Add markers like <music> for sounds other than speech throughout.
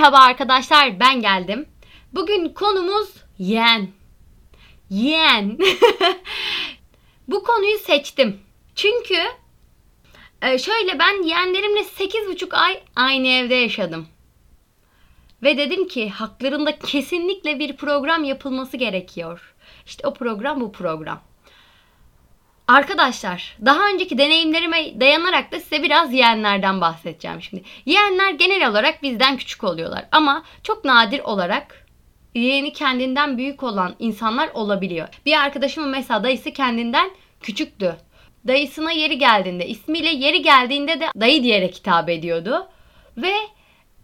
Merhaba arkadaşlar ben geldim. Bugün konumuz yeğen. Yeğen. <laughs> Bu konuyu seçtim. Çünkü e, şöyle ben yeğenlerimle 8,5 ay aynı evde yaşadım. Ve dedim ki haklarında kesinlikle bir program yapılması gerekiyor. İşte o program bu program. Arkadaşlar daha önceki deneyimlerime dayanarak da size biraz yeğenlerden bahsedeceğim şimdi. Yeğenler genel olarak bizden küçük oluyorlar ama çok nadir olarak yeğeni kendinden büyük olan insanlar olabiliyor. Bir arkadaşımın mesela dayısı kendinden küçüktü. Dayısına yeri geldiğinde, ismiyle yeri geldiğinde de dayı diyerek hitap ediyordu. Ve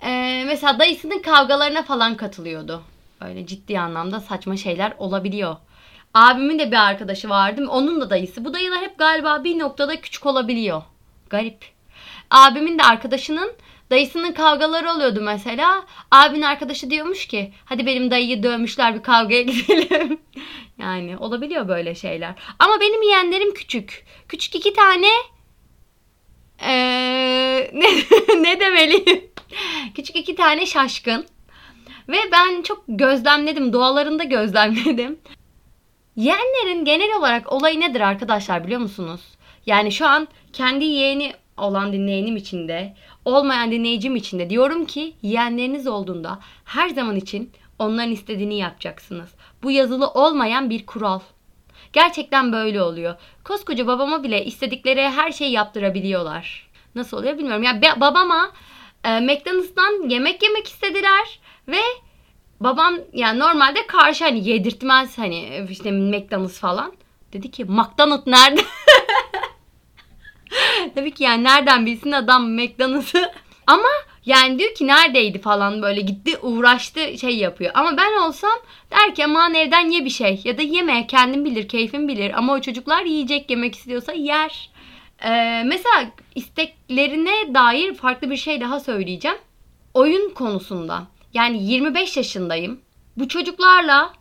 e, mesela dayısının kavgalarına falan katılıyordu. Öyle ciddi anlamda saçma şeyler olabiliyor. Abimin de bir arkadaşı vardı. Onun da dayısı. Bu dayılar hep galiba bir noktada küçük olabiliyor. Garip. Abimin de arkadaşının dayısının kavgaları oluyordu mesela. Abinin arkadaşı diyormuş ki hadi benim dayıyı dövmüşler bir kavgaya <laughs> gidelim. yani olabiliyor böyle şeyler. Ama benim yeğenlerim küçük. Küçük iki tane ee, <laughs> ne, ne demeliyim? Küçük iki tane şaşkın. Ve ben çok gözlemledim. Doğalarında gözlemledim. Yeğenlerin genel olarak olayı nedir arkadaşlar biliyor musunuz? Yani şu an kendi yeğeni olan dinleyenim için de olmayan dinleyicim için de diyorum ki yeğenleriniz olduğunda her zaman için onların istediğini yapacaksınız. Bu yazılı olmayan bir kural. Gerçekten böyle oluyor. Koskoca babama bile istedikleri her şeyi yaptırabiliyorlar. Nasıl oluyor bilmiyorum. Ya yani babama e, McDonald's'tan yemek yemek istediler ve babam yani normalde karşı hani yedirtmez hani işte McDonald's falan. Dedi ki McDonald's nerede? <laughs> Tabii ki yani nereden bilsin adam McDonald's'ı. <laughs> Ama yani diyor ki neredeydi falan böyle gitti uğraştı şey yapıyor. Ama ben olsam der ki aman evden ye bir şey ya da yeme kendin bilir keyfin bilir. Ama o çocuklar yiyecek yemek istiyorsa yer. Ee, mesela isteklerine dair farklı bir şey daha söyleyeceğim. Oyun konusunda. Yani 25 yaşındayım. Bu çocuklarla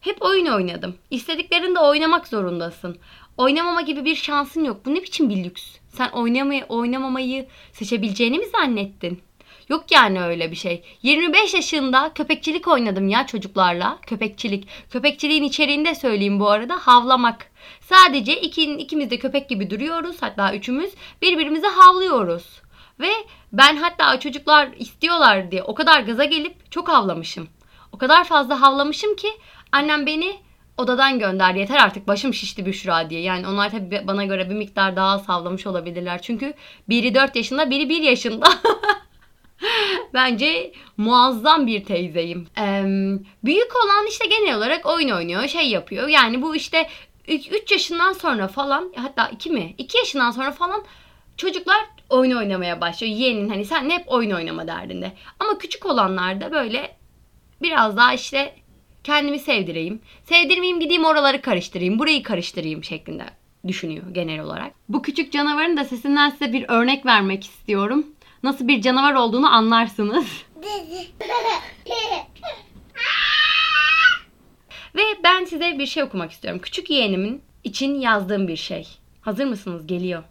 hep oyun oynadım. İstediklerinde oynamak zorundasın. Oynamama gibi bir şansın yok. Bu ne biçim bir lüks? Sen oynamayı, oynamamayı seçebileceğini mi zannettin? Yok yani öyle bir şey. 25 yaşında köpekçilik oynadım ya çocuklarla. Köpekçilik. Köpekçiliğin içeriğinde söyleyeyim bu arada. Havlamak. Sadece iki, ikimiz de köpek gibi duruyoruz. Hatta üçümüz birbirimize havlıyoruz. Ve ben hatta çocuklar istiyorlar diye o kadar gaza gelip çok havlamışım. O kadar fazla havlamışım ki annem beni odadan gönder yeter artık başım şişti Büşra diye. Yani onlar tabii bana göre bir miktar daha az havlamış olabilirler. Çünkü biri 4 yaşında biri 1 yaşında. <laughs> Bence muazzam bir teyzeyim. Ee, büyük olan işte genel olarak oyun oynuyor, şey yapıyor. Yani bu işte 3 yaşından sonra falan hatta 2 mi? 2 yaşından sonra falan çocuklar oyun oynamaya başlıyor. Yeğenin hani sen hep oyun oynama derdinde. Ama küçük olanlarda böyle biraz daha işte kendimi sevdireyim. Sevdirmeyeyim gideyim oraları karıştırayım. Burayı karıştırayım şeklinde düşünüyor genel olarak. Bu küçük canavarın da sesinden size bir örnek vermek istiyorum. Nasıl bir canavar olduğunu anlarsınız. <laughs> Ve ben size bir şey okumak istiyorum. Küçük yeğenimin için yazdığım bir şey. Hazır mısınız? Geliyor.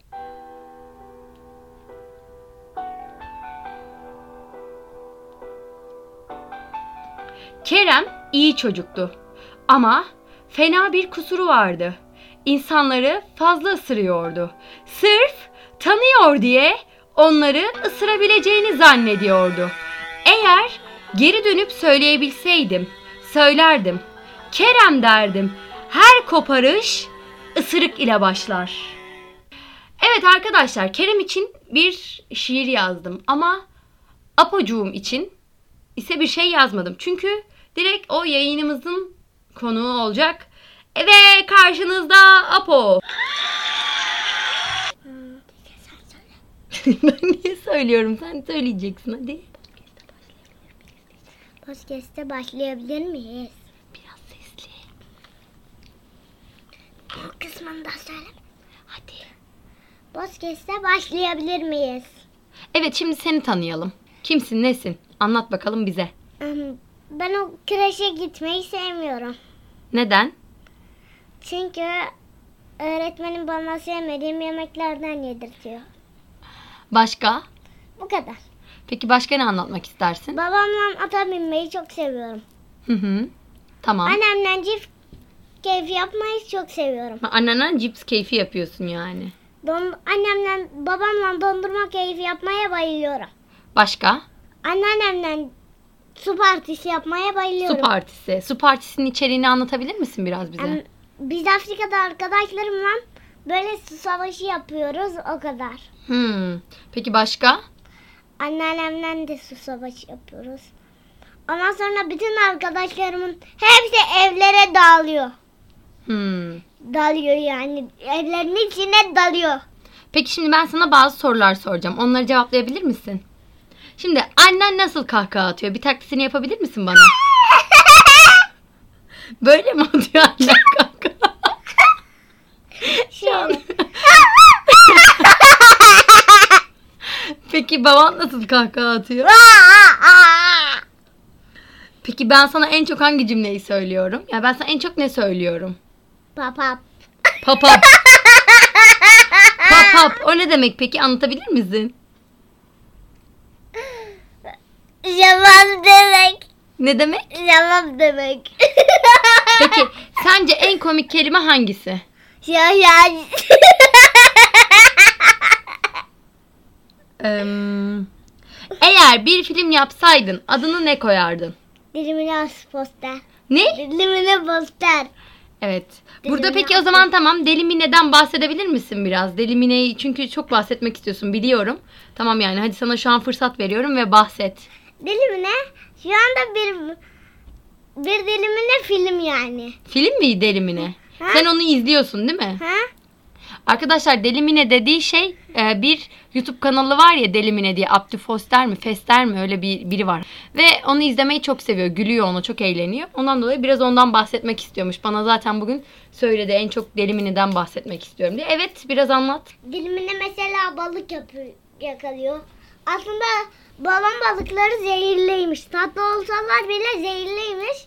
Kerem iyi çocuktu. Ama fena bir kusuru vardı. İnsanları fazla ısırıyordu. Sırf tanıyor diye onları ısırabileceğini zannediyordu. Eğer geri dönüp söyleyebilseydim, söylerdim. Kerem derdim. Her koparış ısırık ile başlar. Evet arkadaşlar Kerem için bir şiir yazdım ama Apocuğum için ise bir şey yazmadım. Çünkü direkt o yayınımızın konuğu olacak. Ve karşınızda Apo. <laughs> ben niye söylüyorum? Sen söyleyeceksin hadi. Podcast'te başlayabilir miyiz? Biraz sesli. Bu kısmını da söyle. Hadi. Podcast'te başlayabilir miyiz? Evet şimdi seni tanıyalım. Kimsin nesin? Anlat bakalım bize. Ben o kreşe gitmeyi sevmiyorum. Neden? Çünkü öğretmenim bana sevmediğim yemeklerden yedirtiyor. Başka? Bu kadar. Peki başka ne anlatmak istersin? Babamla ata binmeyi çok seviyorum. Hı hı. Tamam. Annemle çift keyfi yapmayı çok seviyorum. Annenden cips keyfi yapıyorsun yani. Don annemle babamla dondurma keyfi yapmaya bayılıyorum. Başka? Anneannemle su partisi yapmaya bayılıyorum. Su partisi. Su partisinin içeriğini anlatabilir misin biraz bize? Em, Biz Afrika'da arkadaşlarımla böyle su savaşı yapıyoruz o kadar. Hmm. Peki başka? Anneannemle de su savaşı yapıyoruz. Ondan sonra bütün arkadaşlarımın hepsi evlere dağılıyor. Hmm. Dalıyor yani. Evlerin içine dalıyor. Peki şimdi ben sana bazı sorular soracağım. Onları cevaplayabilir misin? Şimdi annen nasıl kahkaha atıyor? Bir taklitini yapabilir misin bana? <laughs> Böyle mi atıyor annen kahkaha? Şöyle. <laughs> Peki baban nasıl kahkaha atıyor? Peki ben sana en çok hangi cümleyi söylüyorum? Ya ben sana en çok ne söylüyorum? Papap. Papap. <laughs> Papap. O ne demek peki? Anlatabilir misin? Yalan demek. Ne demek? Yalan demek. <laughs> Peki sence en komik kelime hangisi? Ya ya. <laughs> Eee, eğer bir film yapsaydın adını ne koyardın? Dilimine as poster. Ne? Dilimine poster. Evet. Burada Mine peki o zaman tamam Deli Mine'den bahsedebilir misin biraz? Deli Mine'yi çünkü çok bahsetmek istiyorsun biliyorum. Tamam yani hadi sana şu an fırsat veriyorum ve bahset. Dilimine şu anda bir bir dilimine film yani. Film mi Deli Mine? Ha? Sen onu izliyorsun değil mi? Ha? Arkadaşlar Deli Mine dediği şey e, bir YouTube kanalı var ya Deli Mine diye. Abdü Foster mi Fester mi öyle bir biri var. Ve onu izlemeyi çok seviyor. Gülüyor ona çok eğleniyor. Ondan dolayı biraz ondan bahsetmek istiyormuş. Bana zaten bugün söyledi en çok Deli Mine'den bahsetmek istiyorum diye. Evet biraz anlat. Dilimine mesela balık yapıyor, yakalıyor. Aslında balon balıkları zehirliymiş. Tatlı olsalar bile zehirliymiş.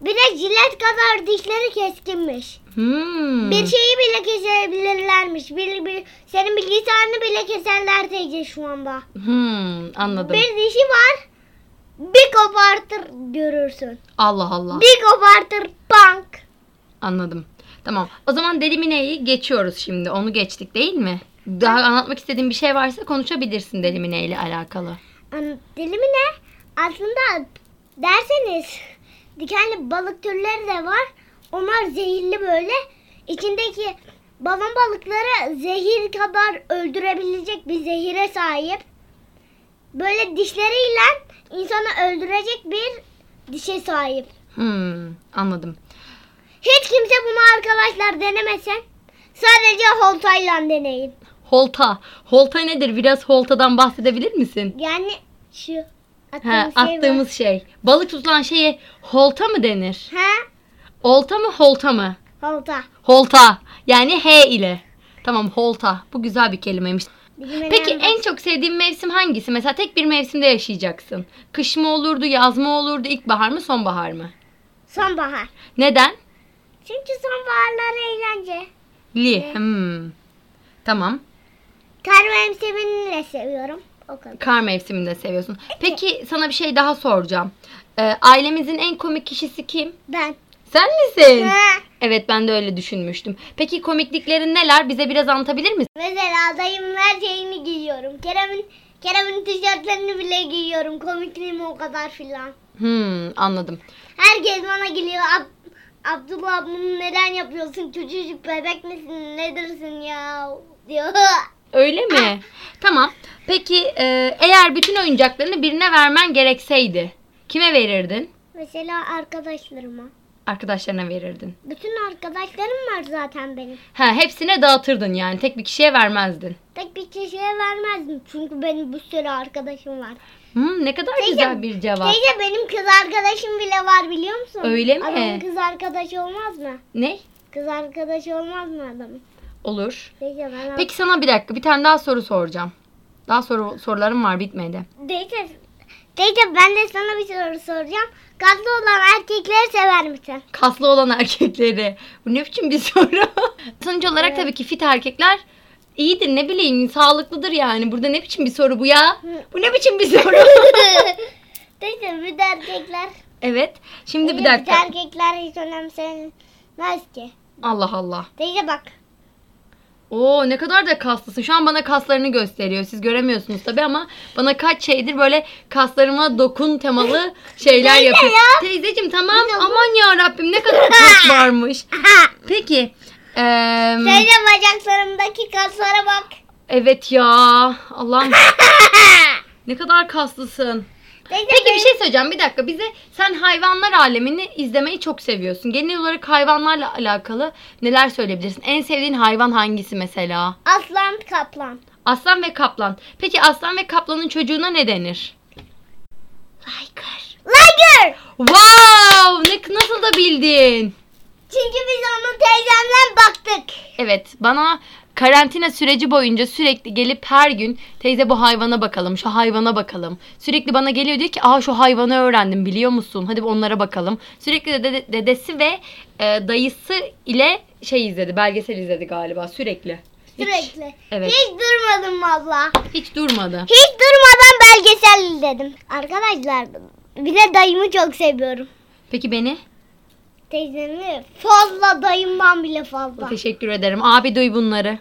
Bir de jilet kadar dişleri keskinmiş. Hmm. Bir şeyi bile kesebilirlermiş. Bir, bir, senin bilgisayarını bile keserler teyze şu anda. Hmm, anladım. Bir dişi var. Bir kopartır görürsün. Allah Allah. Bir kopartır bank. Anladım. Tamam. O zaman Deli Mine'yi geçiyoruz şimdi. Onu geçtik değil mi? Daha anlatmak istediğin bir şey varsa konuşabilirsin Deli Mine ile alakalı. An- Deli mi ne? Aslında derseniz dikenli balık türleri de var. Onlar zehirli böyle. İçindeki balon balıkları zehir kadar öldürebilecek bir zehire sahip. Böyle dişleriyle insanı öldürecek bir dişe sahip. Hmm, anladım. Hiç kimse bunu arkadaşlar denemesin. Sadece holtayla deneyin. Holta. Holta nedir? Biraz holtadan bahsedebilir misin? Yani şu attığım Ha, şey var. attığımız şey. Balık tutulan şeye holta mı denir? Ha? Olta mı holta mı? Holta. Holta. Yani H ile. Tamam holta. Bu güzel bir kelimeymiş. Bizim Peki en çok sevdiğin mevsim hangisi? Mesela tek bir mevsimde yaşayacaksın. Kış mı olurdu, yaz mı olurdu, ilkbahar mı, sonbahar mı? Sonbahar. Neden? Çünkü sonbaharlar eğlence. Li. Hmm. Tamam. Kar mevsimini de seviyorum. O kadar. Kar mevsimini de seviyorsun. Peki sana bir şey daha soracağım. Ee, ailemizin en komik kişisi kim? Ben. Sen misin? Ha. Evet ben de öyle düşünmüştüm. Peki komikliklerin neler? Bize biraz anlatabilir misin? Mesela dayımın her şeyini giyiyorum. Kerem'in Kerem'in tişörtlerini bile giyiyorum. Komikliğim o kadar filan. Hmm, anladım. Herkes bana geliyor. Ab- Abdullah bunu neden yapıyorsun? Küçücük bebek misin? Nedirsin ya? diyor. <laughs> Öyle mi? tamam. Peki e, eğer bütün oyuncaklarını birine vermen gerekseydi kime verirdin? Mesela arkadaşlarıma. Arkadaşlarına verirdin. Bütün arkadaşlarım var zaten benim. Ha, hepsine dağıtırdın yani. Tek bir kişiye vermezdin. Tek bir kişiye vermezdim. Çünkü benim bir sürü arkadaşım var. Hmm, ne kadar Teyze- güzel bir cevap. Teyze benim kız arkadaşım bile var biliyor musun? Öyle mi? Adamın kız arkadaşı olmaz mı? Ne? Kız arkadaşı olmaz mı adamın? Olur. Teyze ben Peki sana bir dakika bir tane daha soru soracağım. Daha soru sorularım var bitmedi. Teyze, teyze ben de sana bir soru soracağım. Kaslı olan erkekleri sever misin? Kaslı olan erkekleri. Bu ne biçim bir soru? <laughs> Sonuç olarak Evet. tabii ki fit erkekler İyidir ne bileyim sağlıklıdır yani. Burada ne biçim bir soru bu ya? Bu ne biçim bir soru? Teyze bir de erkekler. evet. Şimdi bir Bir dakika. erkekler hiç önemsemez ki. Allah Allah. Teyze bak. Oo ne kadar da kaslısın. Şu an bana kaslarını gösteriyor. Siz göremiyorsunuz tabii ama bana kaç şeydir böyle kaslarıma dokun temalı şeyler Teyze yapıyor. ya. Teyzeciğim tamam. Aman ya Rabbim ne kadar kas <laughs> varmış. Peki. eee, Teyze bacaklarımdaki kaslara bak. evet ya. Allah'ım <laughs> ne kadar kaslısın. Peki bir şey söyleyeceğim. Bir dakika bize sen hayvanlar alemini izlemeyi çok seviyorsun. Genel olarak hayvanlarla alakalı neler söyleyebilirsin? En sevdiğin hayvan hangisi mesela? Aslan kaplan. Aslan ve kaplan. Peki aslan ve kaplanın çocuğuna ne denir? Liger. Liger. Wow! Ne, nasıl da bildin? Çünkü biz. Evet bana karantina süreci boyunca sürekli gelip her gün teyze bu hayvana bakalım, şu hayvana bakalım. Sürekli bana geliyor diyor ki aa şu hayvanı öğrendim biliyor musun? Hadi onlara bakalım. Sürekli de dede- dedesi ve e, dayısı ile şey izledi, belgesel izledi galiba sürekli. Hiç- Sürekli. evet. Hiç durmadım valla. Hiç durmadı. Hiç durmadan belgesel izledim. Arkadaşlar bir de dayımı çok seviyorum. Peki beni? Teyzemi fazla dayımdan bile fazla. Teşekkür ederim. Abi duy bunları.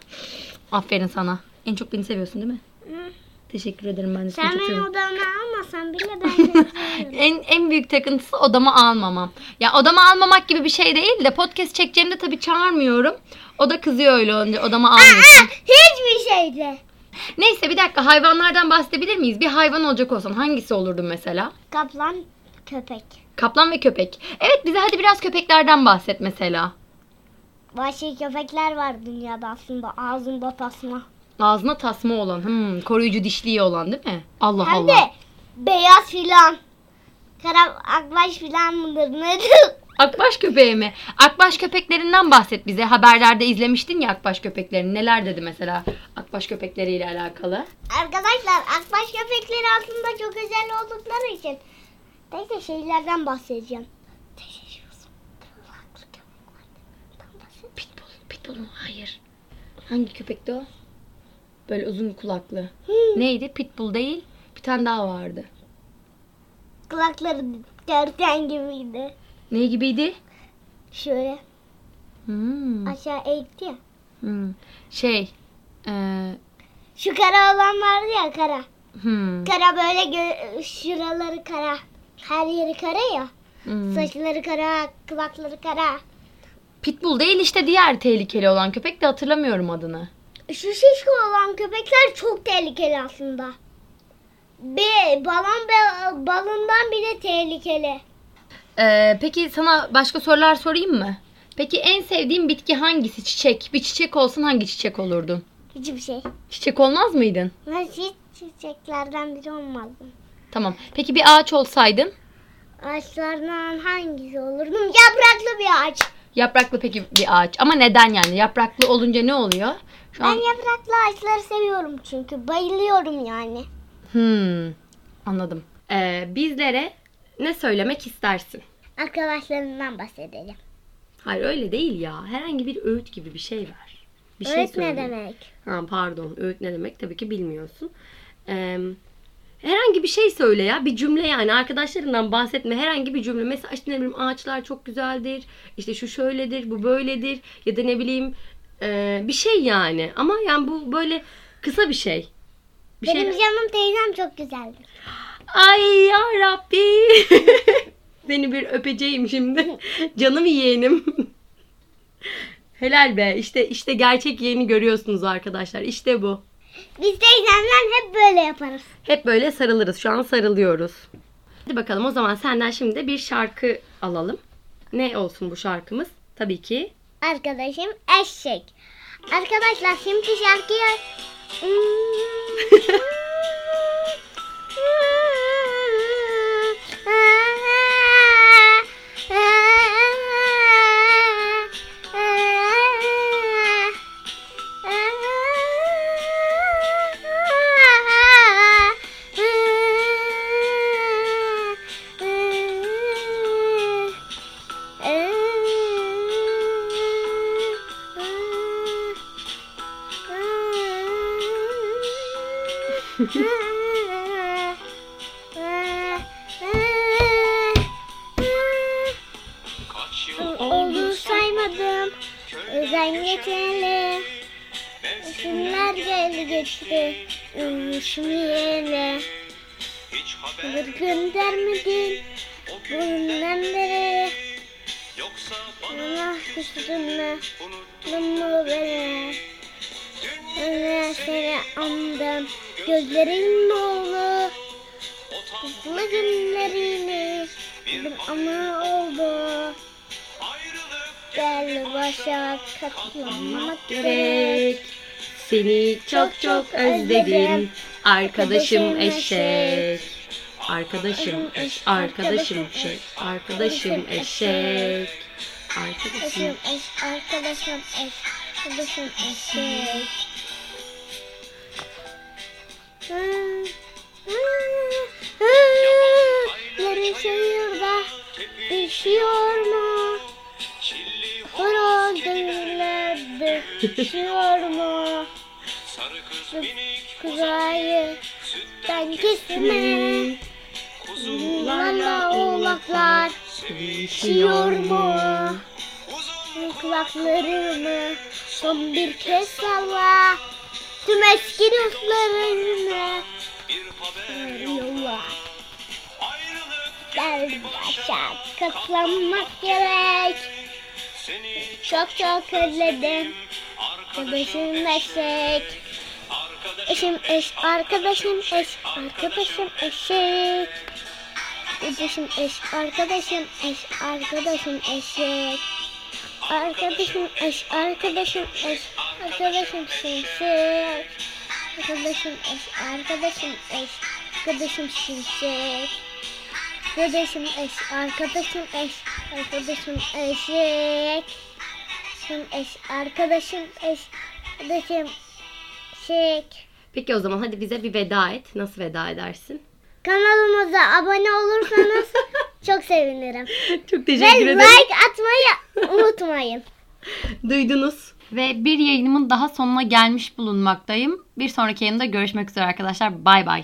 Aferin sana. En çok beni seviyorsun değil mi? Hı. Teşekkür ederim ben de seni Sen çok beni seviyorum. odana almasan bile ben seni <laughs> seviyorum. En, en büyük takıntısı odama almamam. Ya odama almamak gibi bir şey değil de podcast çekeceğimde tabii çağırmıyorum. O da kızıyor öyle olunca odama almıyorsun. Hiçbir şeyde. Neyse bir dakika hayvanlardan bahsedebilir miyiz? Bir hayvan olacak olsan hangisi olurdun mesela? Kaplan köpek. Kaplan ve köpek. Evet bize hadi biraz köpeklerden bahset mesela. Vahşi köpekler var dünyada aslında ağzında tasma. Ağzına tasma olan, hmm, koruyucu dişliği olan değil mi? Allah Hem Allah. de beyaz filan. Kara akbaş filan mıdır nedir? <laughs> Akbaş köpeği mi? Akbaş köpeklerinden bahset bize. Haberlerde izlemiştin ya akbaş köpeklerini. Neler dedi mesela akbaş köpekleriyle alakalı? Arkadaşlar akbaş köpekleri aslında çok özel oldukları için. Neyse şeylerden bahsedeceğim. Pitbull. Pitbull mu? Hayır. Hangi köpekti o? Böyle uzun kulaklı. Hmm. Neydi? Pitbull değil. Bir tane daha vardı. Kulakları kerten gibiydi. Ne gibiydi? Şöyle Hmm. aşağı eğikti ya. hmm. Şey. eee, Şu kara olan vardı ya kara. hmm. Kara böyle şuraları kara. Her yeri kara ya. hmm. Saçları kara, kulakları kara. Pitbull değil işte diğer tehlikeli olan köpek de hatırlamıyorum adını. Şu şişko olan köpekler çok tehlikeli aslında. Bir balon be- balondan bile tehlikeli. Ee, peki sana başka sorular sorayım mı? Peki en sevdiğin bitki hangisi? Çiçek. Bir çiçek olsun hangi çiçek olurdun? Hiçbir şey. Çiçek olmaz mıydın? Ben hiç çiçeklerden biri olmazdım. Tamam. Peki bir ağaç olsaydın? Ağaçlardan hangisi olurdum? Yapraklı bir ağaç. Yapraklı peki bir ağaç. Ama neden yani? Yapraklı olunca ne oluyor? Şu Ben an... yapraklı ağaçları seviyorum çünkü. Bayılıyorum yani. Hmm, anladım. Ee, bizlere ne söylemek istersin? Arkadaşlarımdan bahsedelim. Hayır öyle değil ya. Herhangi bir öğüt gibi bir şey ver. Bir şey Öğret ne söyle. demek? Ha, pardon. Öğüt ne demek? Tabii ki bilmiyorsun. Ee, herhangi bir şey söyle ya. Bir cümle yani. Arkadaşlarından bahsetme. Herhangi bir cümle. Mesela işte ne bileyim ağaçlar çok güzeldir. İşte şu şöyledir, bu böyledir. Ya da ne bileyim e, bir şey yani. Ama yani bu böyle kısa bir şey. Bir Benim şey... canım teyzem çok güzeldir. Ay ya Rabbi. <laughs> Seni bir öpeceğim şimdi. <laughs> Canım yeğenim. <laughs> Helal be. İşte işte gerçek yeğeni görüyorsunuz arkadaşlar. İşte bu. Biz teyzemle hep böyle yaparız. Hep böyle sarılırız. Şu an sarılıyoruz. Hadi bakalım o zaman senden şimdi de bir şarkı alalım. Ne olsun bu şarkımız? Tabii ki. Arkadaşım eşek. Arkadaşlar şimdi şarkıyı... <laughs> göndermedin. o Bundan beri. Yoksa bana Bana küstün mü? unuttun Mı beni? Öyle seni andım. Gözlerin oldu? Mutlu günlerini. Bir ama oldu. Gel başa katlanmak. Gerek. Seni çok çok özledim. Arkadaşım eşek. Arkadaşım eş, arkadaşım eşek, arkadaşım eşek. Arkadaşım Arkadaşım eş, arkadaşım eş, arkadaşım eşek. Hı, hı, hı. Yarın şehirde düşüyor mu? çilli Horon devirlerde düşüyor mu? sarı kız minik Kuzayı ben kesme. Kuzularla oğlaklar düşüyor mu? uzun Kulaklarımı son bir kez salla. Tüm eski dostlarını yolla. Gel başa katlanmak gerek. Çok çok özledim. arkadaşım eşek. Eşim eş, arkadaşım eş, arkadaşım eşek. Arkadaşım eş, arkadaşım eş, arkadaşım eşek. Arkadaşım eş, arkadaşım eş, arkadaşım şimşek. Arkadaşım eş, arkadaşım eş, arkadaşım şimşek. Arkadaşım eş, arkadaşım eş, arkadaşım eşek. Arkadaşım eş, arkadaşım eş, arkadaşım eşek. Peki o zaman hadi bize bir veda et. Nasıl veda edersin? Kanalımıza abone olursanız <laughs> çok sevinirim. Çok Ve teşekkür ederim. like atmayı unutmayın. Duydunuz. Ve bir yayınımın daha sonuna gelmiş bulunmaktayım. Bir sonraki yayında görüşmek üzere arkadaşlar. Bay bay.